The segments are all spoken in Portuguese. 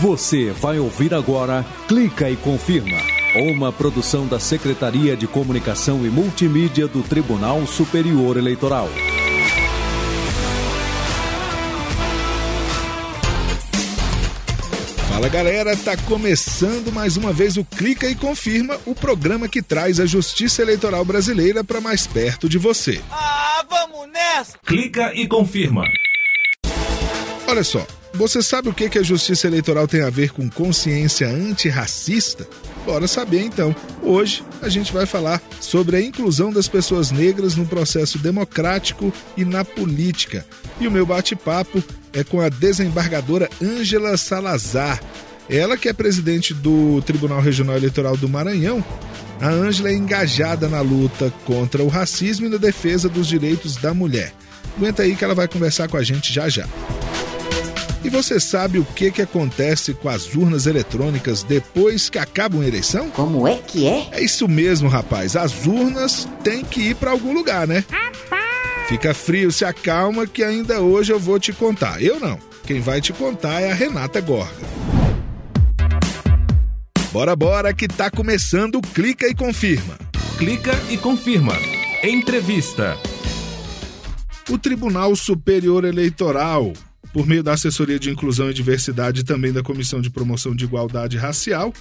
Você vai ouvir agora Clica e Confirma, uma produção da Secretaria de Comunicação e Multimídia do Tribunal Superior Eleitoral. Fala galera, tá começando mais uma vez o Clica e Confirma, o programa que traz a justiça eleitoral brasileira para mais perto de você. Ah, vamos nessa! Clica e confirma. Olha só, você sabe o que, a justiça eleitoral tem a ver com consciência antirracista? Bora saber então. Hoje a gente vai falar sobre a inclusão das pessoas negras no processo democrático e na política. E o meu bate-papo é com a desembargadora Ângela Salazar. Ela que é presidente do Tribunal Regional Eleitoral do Maranhão. A Ângela é engajada na luta contra o racismo e na defesa dos direitos da mulher. Aguenta aí que ela vai conversar com a gente já já. E você sabe o que, que acontece com as urnas eletrônicas depois que acaba uma eleição? Como é que é? É isso mesmo, rapaz. As urnas têm que ir para algum lugar, né? Fica frio, se acalma que ainda hoje eu vou te contar. Eu não. Quem vai te contar é a Renata Gorga. Bora, bora, que tá começando Clica e Confirma. Clica e confirma. Entrevista. O Tribunal Superior Eleitoral, por meio da Assessoria de Inclusão e Diversidade e também da Comissão de Promoção de Igualdade Racial,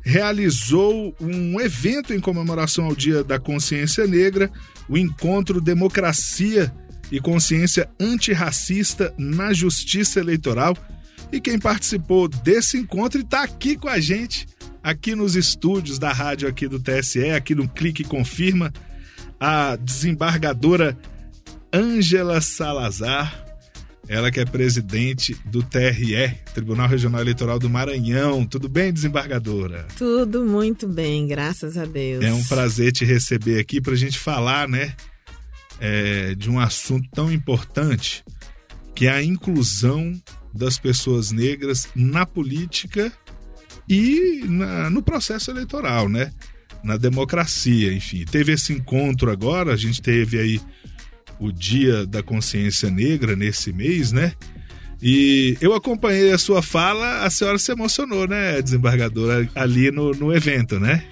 realizou um evento em comemoração ao Dia da Consciência Negra, o encontro Democracia e Consciência Antirracista na Justiça Eleitoral. E quem participou desse encontro está aqui com a gente, aqui nos estúdios da rádio aqui do TSE, aqui no Clique Confirma, a desembargadora Ângela Salazar. Ela que é presidente do TRE, Tribunal Regional Eleitoral do Maranhão. Tudo bem, desembargadora? Tudo muito bem, graças a Deus. É um prazer te receber aqui para a gente falar, né, é, de um assunto tão importante que é a inclusão das pessoas negras na política e na, no processo eleitoral, né? Na democracia, enfim. Teve esse encontro agora, a gente teve aí o Dia da Consciência Negra nesse mês, né? E eu acompanhei a sua fala, a senhora se emocionou, né, desembargadora, ali no, no evento, né?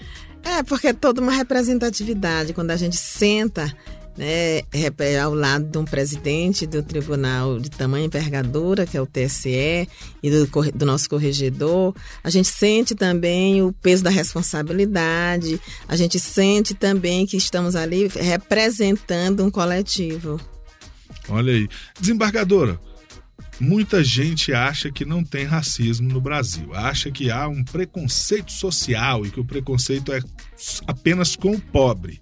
É, porque é toda uma representatividade quando a gente senta né, ao lado de um presidente do tribunal de tamanha envergadura, que é o TSE, e do, do, nosso corregedor, a gente sente também o peso da responsabilidade, a gente sente também que estamos ali representando um coletivo. Olha aí. Desembargadora, muita gente acha que não tem racismo no Brasil, acha que há um preconceito social e que o preconceito é apenas com o pobre.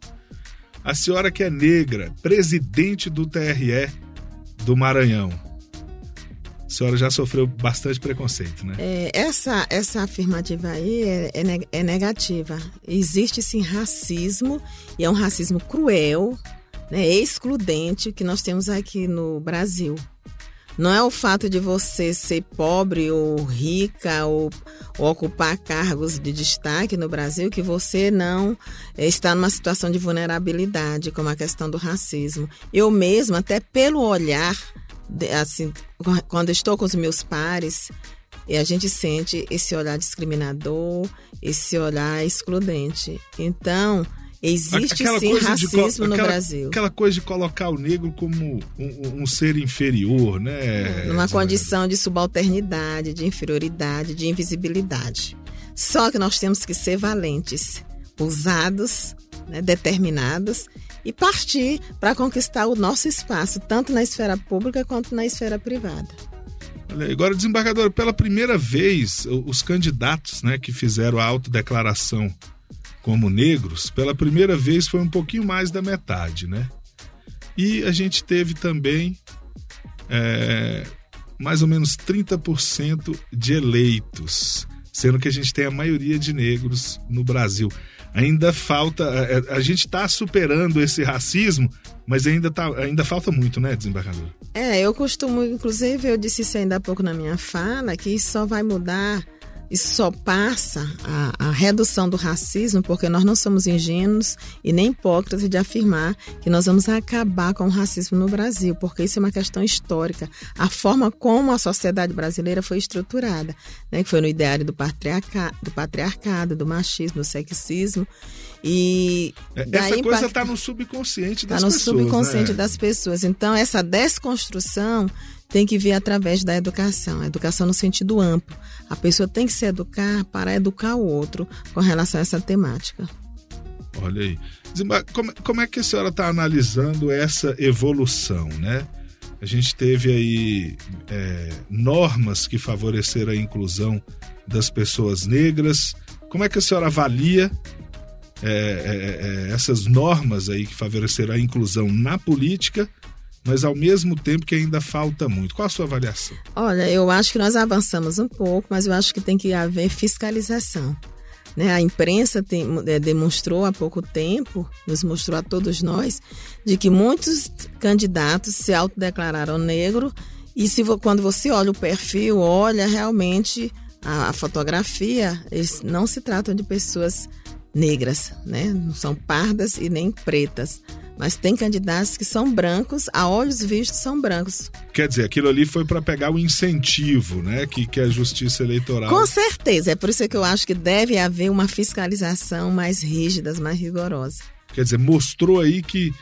A senhora que é negra, presidente do TRE do Maranhão. A senhora já sofreu bastante preconceito, né? É, essa, essa afirmativa aí é, é, é negativa. Existe sim racismo, e é um racismo cruel, né, excludente, que nós temos aqui no Brasil. Não é o fato de você ser pobre ou rica ou, ou, ocupar cargos de destaque no Brasil que você não está numa situação de vulnerabilidade, como a questão do racismo. Eu mesma, até pelo olhar, assim, quando estou com os meus pares, e a gente sente esse olhar discriminador, esse olhar excludente. Então, Existe aquela sim racismo de, no aquela, Brasil. Aquela coisa de colocar o negro como um, um ser inferior, né? Numa condição de subalternidade, de inferioridade, de invisibilidade. Só que nós temos que ser valentes, ousados, né, determinados e partir para conquistar o nosso espaço, tanto na esfera pública quanto na esfera privada. Agora, desembargador, pela primeira vez, os candidatos né, que fizeram a autodeclaração como negros, pela primeira vez foi um pouquinho mais da metade, né? E a gente teve também é, mais ou menos 30% de eleitos, sendo que a gente tem a maioria de negros no Brasil. Ainda falta, a, a gente está superando esse racismo, mas ainda, tá, ainda falta muito, né, desembargador? É, eu costumo, inclusive, eu disse isso ainda há pouco na minha fala, que isso só vai mudar isso só passa a, a, redução do racismo porque nós não somos ingênuos e nem hipócritas de afirmar que nós vamos acabar com o racismo no Brasil, porque isso é uma questão histórica. A forma como a sociedade brasileira foi estruturada, né, que foi no ideário do, patriarca, do patriarcado, do machismo, do sexismo. E é, essa coisa está no subconsciente das tá pessoas. Está no subconsciente né? das pessoas. Então, essa desconstrução tem que vir através da educação, a educação no sentido amplo. A pessoa tem que se educar para educar o outro com relação a essa temática. Olha aí. Como, como é que a senhora está analisando essa evolução, né? A gente teve aí é, normas que favoreceram a inclusão das pessoas negras. Como é que a senhora avalia é, é, é essas normas aí que favoreceram a inclusão na política mas ao mesmo tempo que ainda falta muito. Qual a sua avaliação? Olha, eu acho que nós avançamos um pouco, mas eu acho que tem que haver fiscalização. Né? A imprensa tem, é, demonstrou há pouco tempo, nos mostrou a todos nós, de que muitos candidatos se autodeclararam negro e se quando você olha o perfil, olha realmente a, a fotografia, eles não se tratam de pessoas negras, né? Não são pardas e nem pretas. Mas tem candidatos que são brancos, a olhos vistos são brancos. Quer dizer, aquilo ali foi para pegar o incentivo, né? Que, que a justiça eleitoral. Com certeza. É por isso que eu acho que deve haver uma fiscalização mais rígida, mais rigorosa. Quer dizer, mostrou aí que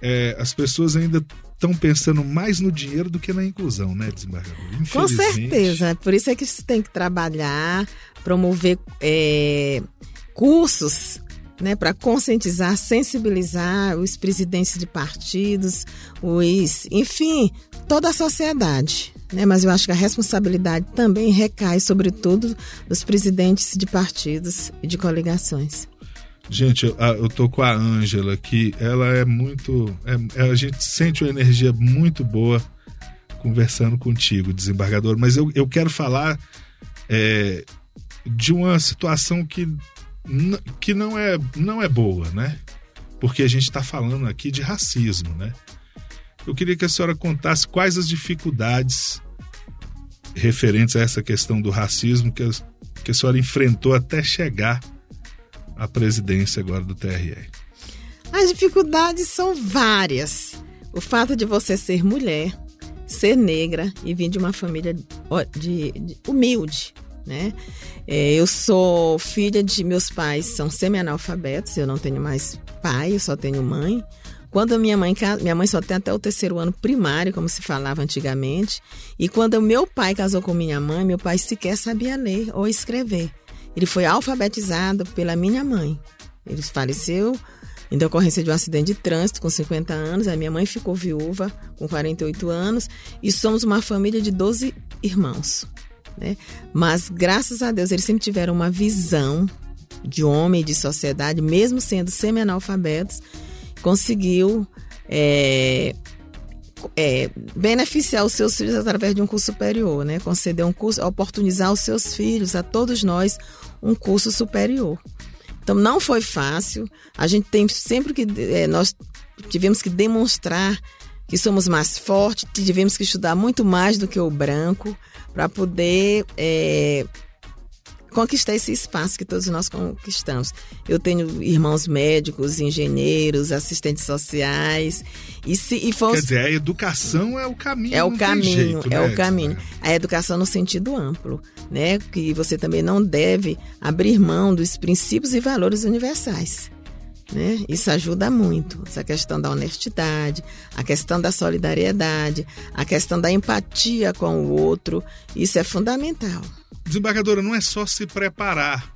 é, as pessoas ainda estão pensando mais no dinheiro do que na inclusão, né, desembargador? Com certeza. Por isso é que se tem que trabalhar, promover é, cursos né, para conscientizar, sensibilizar os presidentes de partidos, os, enfim, toda a sociedade. Né? Mas eu acho que a responsabilidade também recai, sobretudo, dos presidentes de partidos e de coligações. Gente, eu, tô com a Ângela aqui, ela é muito. É, é, a gente sente uma energia muito boa conversando contigo, desembargador, mas eu, eu quero falar é, de uma situação que que não é, não é boa, né? Porque a gente está falando aqui de racismo, né? Eu queria que a senhora contasse quais as dificuldades referentes a essa questão do racismo que a, que a senhora enfrentou até chegar à presidência agora do TRE. As dificuldades são várias. O fato de você ser mulher, ser negra e vir de uma família de, de humilde, né? É, eu sou filha de meus pais, são semi-analfabetos, eu não tenho mais pai, eu só tenho mãe. Quando minha mãe, minha mãe só tem até o terceiro ano primário, como se falava antigamente, e quando meu pai casou com minha mãe, meu pai sequer sabia ler ou escrever. Ele foi alfabetizado pela minha mãe. Ele faleceu em decorrência de um acidente de trânsito com 50 anos. A minha mãe ficou viúva com 48 anos e somos uma família de 12 irmãos. Né? Mas, graças a Deus, eles sempre tiveram uma visão de homem de sociedade, mesmo sendo semi-analfabetos, conseguiu é, é, beneficiar os seus filhos através de um curso superior, né? conceder um curso, oportunizar os seus filhos, a todos nós, um curso superior. Então, não foi fácil. A gente tem sempre que. É, nós tivemos que demonstrar que somos mais fortes, tivemos que estudar muito mais do que o branco para poder é, conquistar esse espaço que todos nós conquistamos. Eu tenho irmãos médicos, engenheiros, assistentes sociais. E se, e foi... Quer dizer, a educação é o caminho. É o caminho, jeito, é né? o caminho. A educação no sentido amplo, né? Que você também não deve abrir mão dos princípios e valores universais. Né? Isso ajuda muito. Essa questão da honestidade, a questão da solidariedade, a questão da empatia com o outro, isso é fundamental. Desembargadora, não é só se preparar.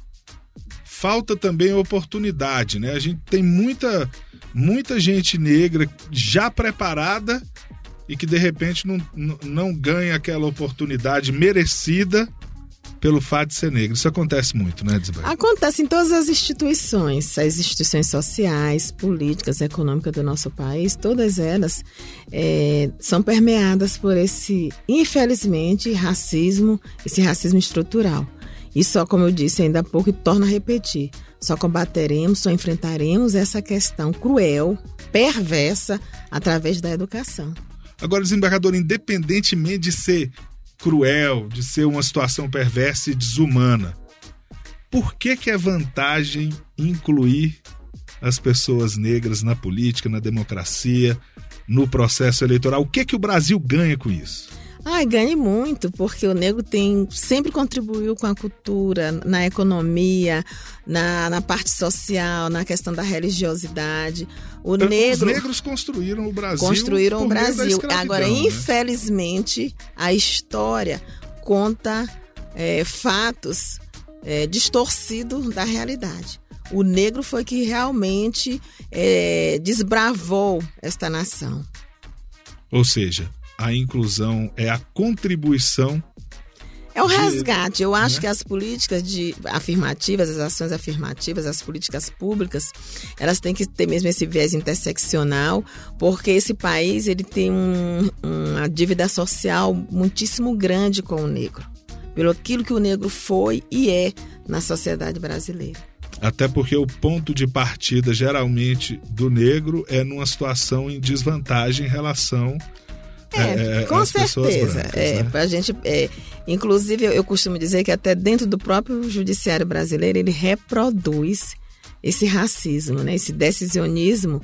Falta também oportunidade, né? A gente tem muita, muita gente negra já preparada e que de repente não, não ganha aquela oportunidade merecida pelo fato de ser negro. Isso acontece muito, né, Desbaia? Acontece em todas as instituições, as instituições sociais, políticas, econômicas do nosso país, todas elas é, são permeadas por esse, infelizmente, racismo, esse racismo estrutural. E só, como eu disse ainda há pouco, e torna a repetir, só combateremos, só enfrentaremos essa questão cruel, perversa, através da educação. Agora, desembargador, independentemente de ser cruel, de ser uma situação perversa e desumana. Por que, que é vantagem incluir as pessoas negras na política, na democracia, no processo eleitoral? O que, que o Brasil ganha com isso? Ai, ganhe muito, porque o negro tem sempre contribuiu com a cultura, na economia, na, na parte social, na questão da religiosidade. O Os negro negros construíram o Brasil. construíram o Brasil. Agora, né? infelizmente, a história conta é, fatos é, distorcidos da realidade. O negro foi que realmente é, desbravou esta nação. Ou seja, a inclusão é a contribuição. É o resgate. Eu acho né? que as políticas de afirmativas, as ações afirmativas, as políticas públicas, elas têm que ter mesmo esse viés interseccional, porque esse país ele tem um- uma dívida social muitíssimo grande com o negro, pelo aquilo que o negro foi e é na sociedade brasileira. Até porque o ponto de partida, geralmente, do negro é numa situação em desvantagem em relação É, é, com certeza. brancas, é, né? a gente, é, inclusive, eu, eu costumo dizer que até dentro do próprio judiciário brasileiro ele reproduz esse racismo, né? Esse decisionismo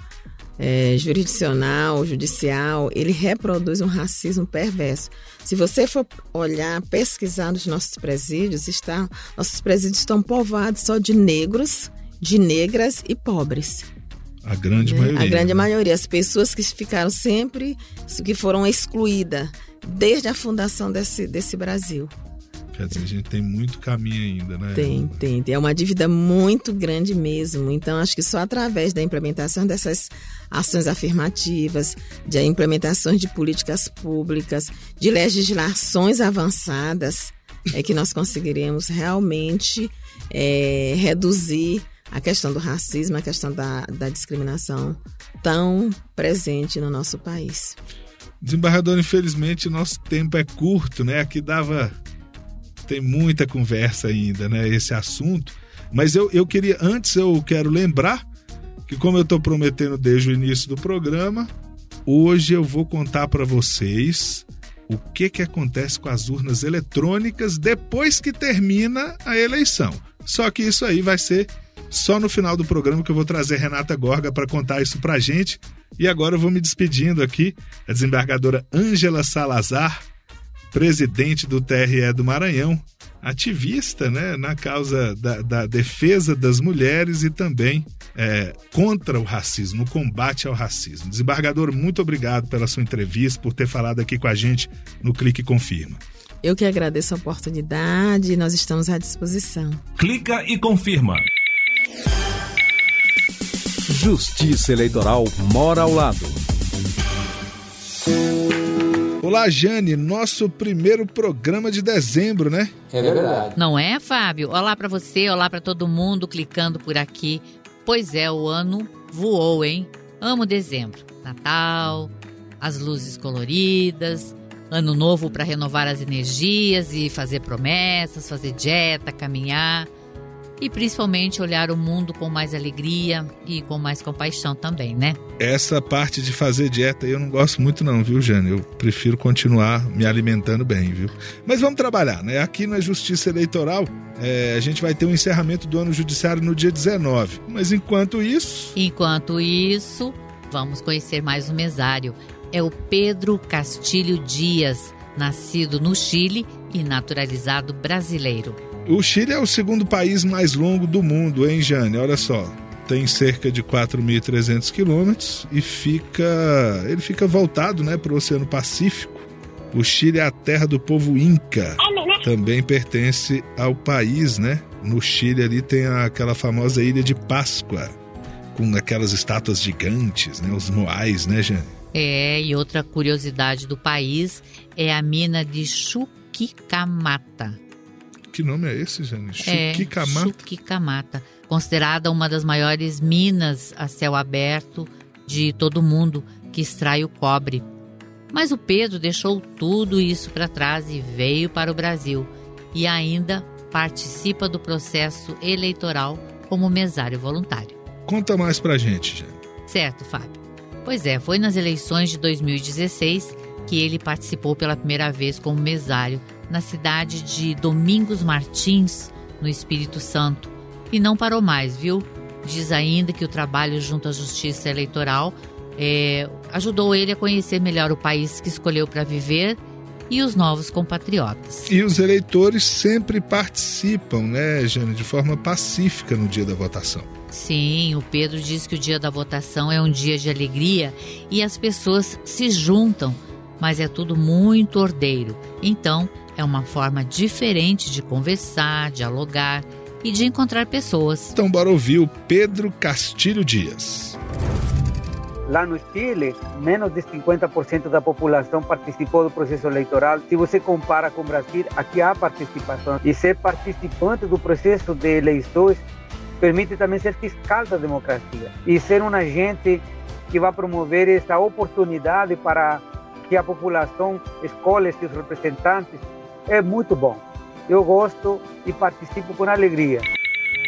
é, jurisdicional, judicial, ele reproduz um racismo perverso. Se você for olhar, pesquisar nos nossos presídios, está, nossos presídios estão povoados só de negros, de negras e pobres. A grande né? maioria. A grande né? maioria. As pessoas que ficaram sempre, que foram excluídas desde a fundação desse, desse Brasil. Quer dizer, a gente tem muito caminho ainda, né? Tem, tem. É uma dívida muito grande mesmo. Então, acho que só através da implementação dessas ações afirmativas, de implementações de políticas públicas, de legislações avançadas, é que nós conseguiremos realmente é, reduzir a questão do racismo, a questão da, da discriminação tão presente no nosso país. Desembargador, infelizmente, nosso tempo é curto, né? Aqui dava. Tem muita conversa ainda, né? Esse assunto. Mas eu, eu queria, antes, eu quero lembrar que, como eu estou prometendo desde o início do programa, hoje eu vou contar para vocês o que, que acontece com as urnas eletrônicas depois que termina a eleição. Só que isso aí vai ser só no final do programa que eu vou trazer Renata Gorga para contar isso pra gente. E agora eu vou me despedindo aqui, a desembargadora Ângela Salazar, presidente do TRE do Maranhão, ativista né, na causa da, da defesa das mulheres e também é, contra o racismo, no combate ao racismo. Desembargador, muito obrigado pela sua entrevista, por ter falado aqui com a gente no Clique Confirma. Eu que agradeço a oportunidade, nós estamos à disposição. Clica e confirma. Justiça Eleitoral mora ao lado. Olá, Jane, nosso primeiro programa de dezembro, né? É verdade. Não é, Fábio? Olá pra você, olá pra todo mundo clicando por aqui. Pois é, o ano voou, hein? Amo dezembro. Natal, as luzes coloridas, ano novo pra renovar as energias e fazer promessas, fazer dieta, caminhar e principalmente olhar o mundo com mais alegria e com mais compaixão também, né? Essa parte de fazer dieta eu não gosto muito não, viu, Jane? Eu prefiro continuar me alimentando bem, viu? Mas vamos trabalhar, né? Aqui na Justiça Eleitoral, é, a gente vai ter o encerramento do ano judiciário no dia 19. Mas enquanto isso, Enquanto isso, vamos conhecer mais um mesário. É o Pedro Castilho Dias, nascido no Chile e naturalizado brasileiro. O Chile é o segundo país mais longo do mundo, hein, Jane? Olha só. Tem cerca de 4.300 quilômetros e fica. Ele fica voltado né, para o Oceano Pacífico. O Chile é a terra do povo Inca. Também pertence ao país, né? No Chile ali tem aquela famosa ilha de Páscoa, com aquelas estátuas gigantes, né? Os moais, né, Jane? É, e outra curiosidade do país é a mina de Chuquicamata. Que nome é esse, Jane? É, Chuquicamata? Chuquicamata, considerada uma das maiores minas a céu aberto de todo o mundo que extrai o cobre. Mas o Pedro deixou tudo isso para trás e veio para o Brasil e ainda participa do processo eleitoral como mesário voluntário. Conta mais pra gente, Jane. Certo, Fábio? Pois é, foi nas eleições de 2016 que ele participou pela primeira vez como mesário na cidade de Domingos Martins, no Espírito Santo. E não parou mais, viu? Diz ainda que o trabalho junto à Justiça Eleitoral é, ajudou ele a conhecer melhor o país que escolheu para viver e os novos compatriotas. E os eleitores sempre participam, né, Jane, de forma pacífica no dia da votação. Sim, o Pedro diz que o dia da votação é um dia de alegria e as pessoas se juntam, mas é tudo muito ordeiro. Então, é uma forma diferente de conversar, dialogar e de encontrar pessoas. Então, bora ouvir o Pedro Castilho Dias. Lá no Chile, menos de 50% da população participou do processo eleitoral. Se você compara com o Brasil, aqui há participação. E ser participante do processo de eleições permite também ser fiscal da democracia e ser um agente que vai promover essa oportunidade para que a população escolha seus representantes. É muito bom. Eu gosto e participo com alegria.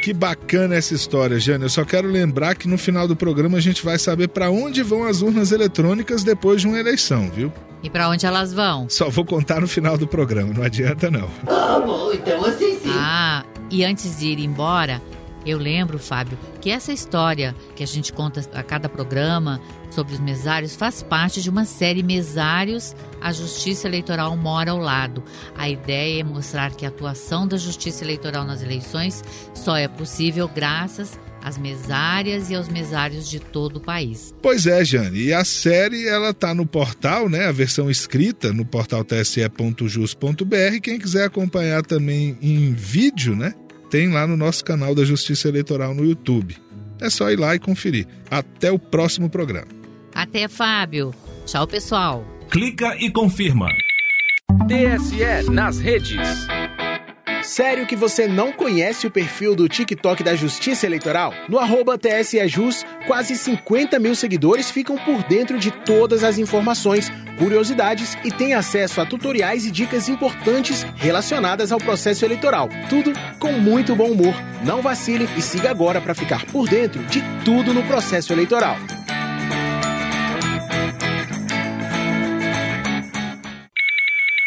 Que bacana essa história, Jane. Eu só quero lembrar que no final do programa a gente vai saber para onde vão as urnas eletrônicas depois de uma eleição, viu? E para onde elas vão? Só vou contar no final do programa, não adianta não. Ah, bom, então assim sim. Ah, e antes de ir embora, eu lembro, Fábio, que essa história que a gente conta a cada programa sobre os mesários faz parte de uma série Mesários, a Justiça Eleitoral mora ao lado. A ideia é mostrar que a atuação da Justiça Eleitoral nas eleições só é possível graças às mesárias e aos mesários de todo o país. Pois é, Jane. E a série ela tá no portal, né? A versão escrita no portal tse.jus.br. Quem quiser acompanhar também em vídeo, né? Tem lá no nosso canal da Justiça Eleitoral no YouTube. É só ir lá e conferir. Até o próximo programa. Até, Fábio. Tchau, pessoal. Clica e confirma. TSE nas redes. Sério que você não conhece o perfil do TikTok da Justiça Eleitoral? No arroba TSEJus, quase 50 mil seguidores ficam por dentro de todas as informações, curiosidades e têm acesso a tutoriais e dicas importantes relacionadas ao processo eleitoral. Tudo com muito bom humor. Não vacile e siga agora para ficar por dentro de tudo no processo eleitoral.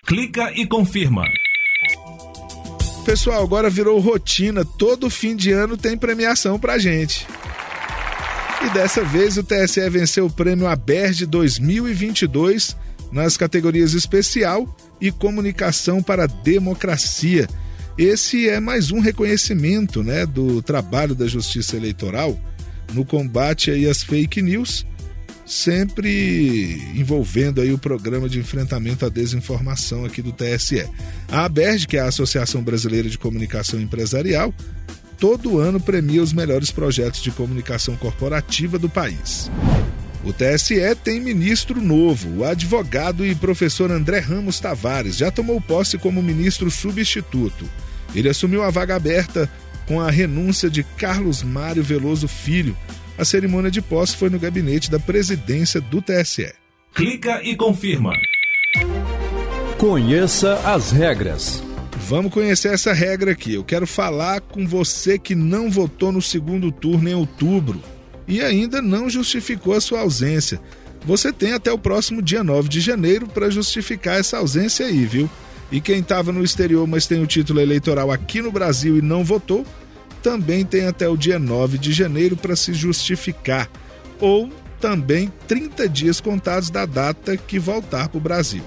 Clica e confirma. Pessoal, agora virou rotina, todo fim de ano tem premiação pra gente. E dessa vez o TSE venceu o prêmio ABERD 2022 nas categorias especial e comunicação para a democracia. Esse é mais um reconhecimento né, do trabalho da Justiça Eleitoral no combate às fake news sempre envolvendo aí o programa de enfrentamento à desinformação aqui do TSE. A ABERG, que é a Associação Brasileira de Comunicação Empresarial, todo ano premia os melhores projetos de comunicação corporativa do país. O TSE tem ministro novo, o advogado e professor André Ramos Tavares, já tomou posse como ministro substituto. Ele assumiu a vaga aberta com a renúncia de Carlos Mário Veloso Filho, a cerimônia de posse foi no gabinete da presidência do TSE. Clica e confirma. Conheça as regras. Vamos conhecer essa regra aqui. Eu quero falar com você que não votou no segundo turno em outubro e ainda não justificou a sua ausência. Você tem até o próximo dia 9 de janeiro para justificar essa ausência aí, viu? E quem estava no exterior, mas tem o título eleitoral aqui no Brasil e não votou, também tem até o dia 9 de janeiro para se justificar, ou também 30 dias contados da data que voltar para o Brasil.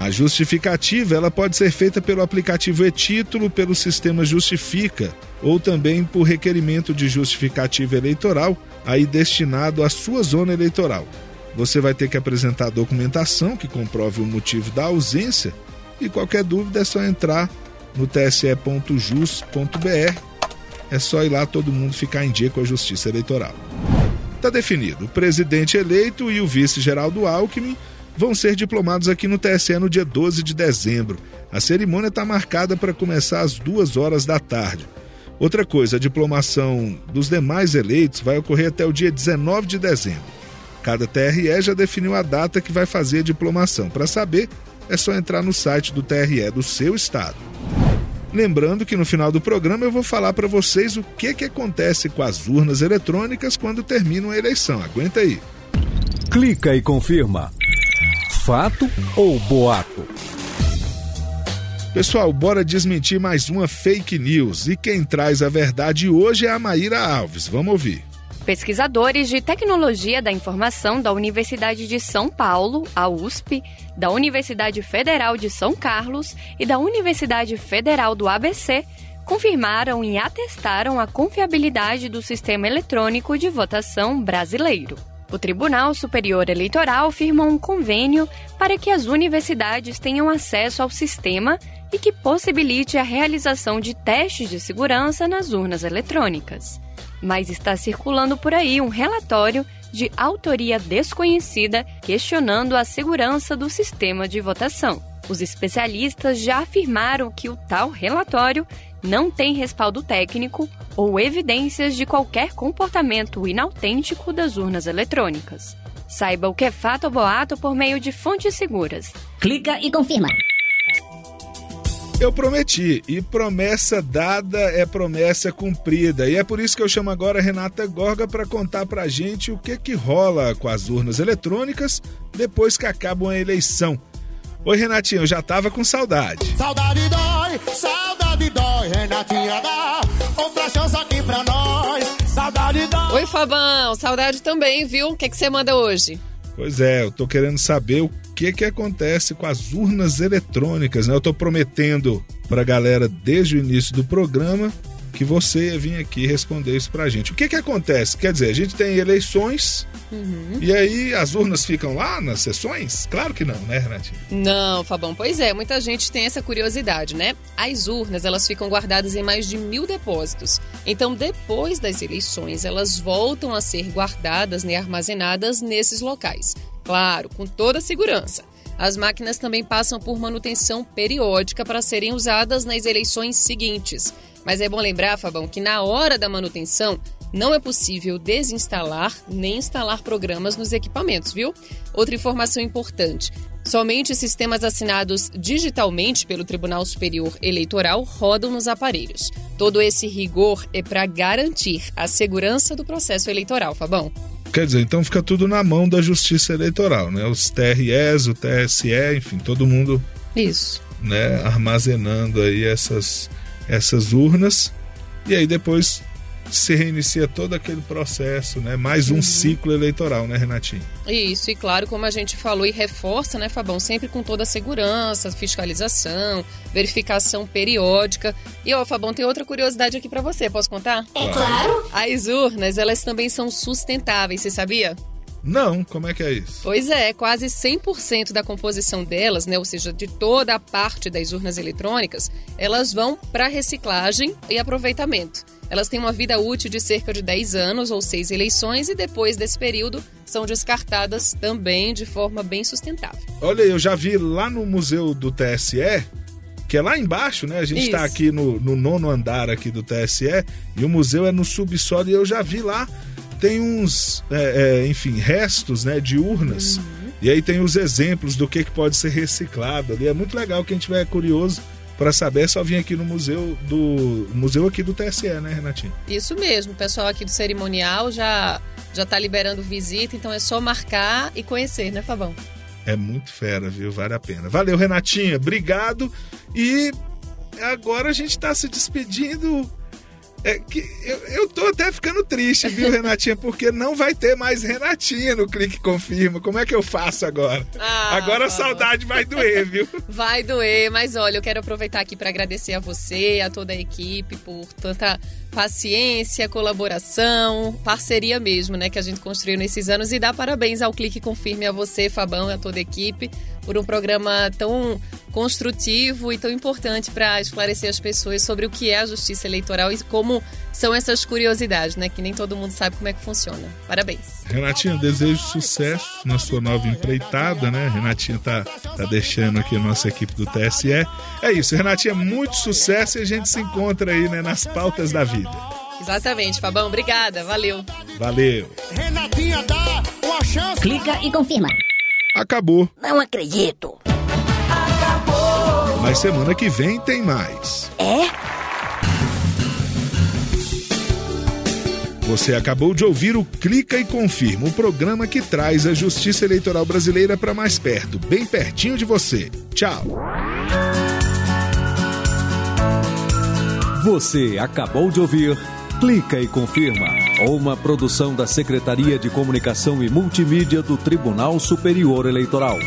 A justificativa ela pode ser feita pelo aplicativo e-título, pelo sistema Justifica, ou também por requerimento de justificativa eleitoral, aí destinado à sua zona eleitoral. Você vai ter que apresentar documentação que comprove o motivo da ausência e qualquer dúvida é só entrar no tse.jus.br é só ir lá todo mundo ficar em dia com a Justiça Eleitoral. Está definido. O presidente eleito e o vice-geraldo Alckmin vão ser diplomados aqui no TSE no dia 12 de dezembro. A cerimônia está marcada para começar às duas horas da tarde. Outra coisa, a diplomação dos demais eleitos vai ocorrer até o dia 19 de dezembro. Cada TRE já definiu a data que vai fazer a diplomação. Para saber, é só entrar no site do TRE do seu estado. Lembrando que no final do programa eu vou falar para vocês o que, que acontece com as urnas eletrônicas quando termina uma eleição. Aguenta aí. Clica e confirma. fato ou boato? Pessoal, bora desmentir mais uma fake news. E quem traz a verdade hoje é a Maíra Alves. Vamos ouvir. Pesquisadores de Tecnologia da Informação da Universidade de São Paulo, a USP, da Universidade Federal de São Carlos e da Universidade Federal do ABC confirmaram e atestaram a confiabilidade do sistema eletrônico de votação brasileiro. O Tribunal Superior Eleitoral firmou um convênio para que as universidades tenham acesso ao sistema e que possibilite a realização de testes de segurança nas urnas eletrônicas mas está circulando por aí um relatório de autoria desconhecida questionando a segurança do sistema de votação. Os especialistas já afirmaram que o tal relatório não tem respaldo técnico ou evidências de qualquer comportamento inautêntico das urnas eletrônicas. Saiba o que é fato ou boato por meio de fontes seguras. Clica e confirma. Eu prometi, e promessa dada é promessa cumprida. E é por isso que eu chamo agora a Renata Gorga para contar pra gente o que que rola com as urnas eletrônicas depois que acaba a eleição. Oi, Renatinha, eu já tava com saudade. Saudade dói, saudade dói, Renatinha dá outra chance aqui pra nós. Saudade dói. Oi, Fabão, saudade também, viu? O que que você manda hoje? Pois é, eu tô querendo saber o que que acontece com as urnas eletrônicas, né? Eu tô prometendo pra galera desde o início do programa que você ia vir aqui responder isso pra gente. O que que acontece? Quer dizer, a gente tem eleições uhum. e aí as urnas ficam lá nas sessões? Claro que não, né, Renatinho? Não, Fabão, pois é, muita gente tem essa curiosidade, né? As urnas, elas ficam guardadas em mais de mil depósitos. Então, depois das eleições, elas voltam a ser guardadas e né, armazenadas nesses locais. Claro, com toda a segurança. As máquinas também passam por manutenção periódica para serem usadas nas eleições seguintes. Mas é bom lembrar, Fabão, que na hora da manutenção não é possível desinstalar nem instalar programas nos equipamentos, viu? Outra informação importante: somente sistemas assinados digitalmente pelo Tribunal Superior Eleitoral rodam nos aparelhos. Todo esse rigor é para garantir a segurança do processo eleitoral, Fabão. Quer dizer, então fica tudo na mão da Justiça Eleitoral, né? Os TREs, o TSE, enfim, todo mundo. Isso. Né, armazenando aí essas essas urnas e aí depois se reinicia todo aquele processo, né? Mais um uhum. ciclo eleitoral, né, Renatinho? Isso, e claro, como a gente falou e reforça, né, Fabão, sempre com toda a segurança, fiscalização, verificação periódica. E ó, Fabão, tem outra curiosidade aqui para você, posso contar? É claro. As urnas, elas também são sustentáveis, você sabia? Não, como é que é isso? Pois é, quase 100% da composição delas, né, ou seja, de toda a parte das urnas eletrônicas, elas vão para reciclagem e aproveitamento. Elas têm uma vida útil de cerca de 10 anos ou 6 eleições e depois desse período são descartadas também de forma bem sustentável. Olha, eu já vi lá no Museu do TSE, que é lá embaixo, né? A gente está aqui no, no nono andar aqui do TSE e o museu é no subsolo e eu já vi lá tem uns, é, é, enfim, restos né, de urnas. Uhum. E aí tem os exemplos do que, que pode ser reciclado ali. É muito legal. Quem tiver curioso para saber, é só vir aqui no museu do museu aqui do TSE, né, Renatinho? Isso mesmo. O pessoal aqui do cerimonial já já está liberando visita, então é só marcar e conhecer, né, Fabão? É muito fera, viu? Vale a pena. Valeu, Renatinha. Obrigado. E agora a gente está se despedindo é que eu, eu tô até ficando triste, viu, Renatinha? Porque não vai ter mais Renatinha no Clique Confirma. Como é que eu faço agora? Ah, agora a saudade vai doer, viu? Vai doer, mas olha, eu quero aproveitar aqui para agradecer a você, a toda a equipe por tanta paciência, colaboração, parceria mesmo, né, que a gente construiu nesses anos e dar parabéns ao Clique Confirme a você, Fabão, e a toda a equipe por um programa tão construtivo e tão importante para esclarecer as pessoas sobre o que é a justiça eleitoral e como são essas curiosidades, né, que nem todo mundo sabe como é que funciona. Parabéns. Renatinha, desejo sucesso na sua nova empreitada, né? Renatinha tá, tá deixando aqui a nossa equipe do TSE. É isso, Renatinha, muito sucesso e a gente se encontra aí, né, nas pautas da vida. Exatamente, Fabão. Obrigada. Valeu. Valeu. Renatinha dá uma chance. Clica e confirma. Acabou. Não acredito. Acabou. Mas semana que vem tem mais. É? Você acabou de ouvir o Clica e Confirma, o programa que traz a justiça eleitoral brasileira para mais perto, bem pertinho de você. Tchau. Você acabou de ouvir Clica e Confirma, uma produção da Secretaria de Comunicação e Multimídia do Tribunal Superior Eleitoral.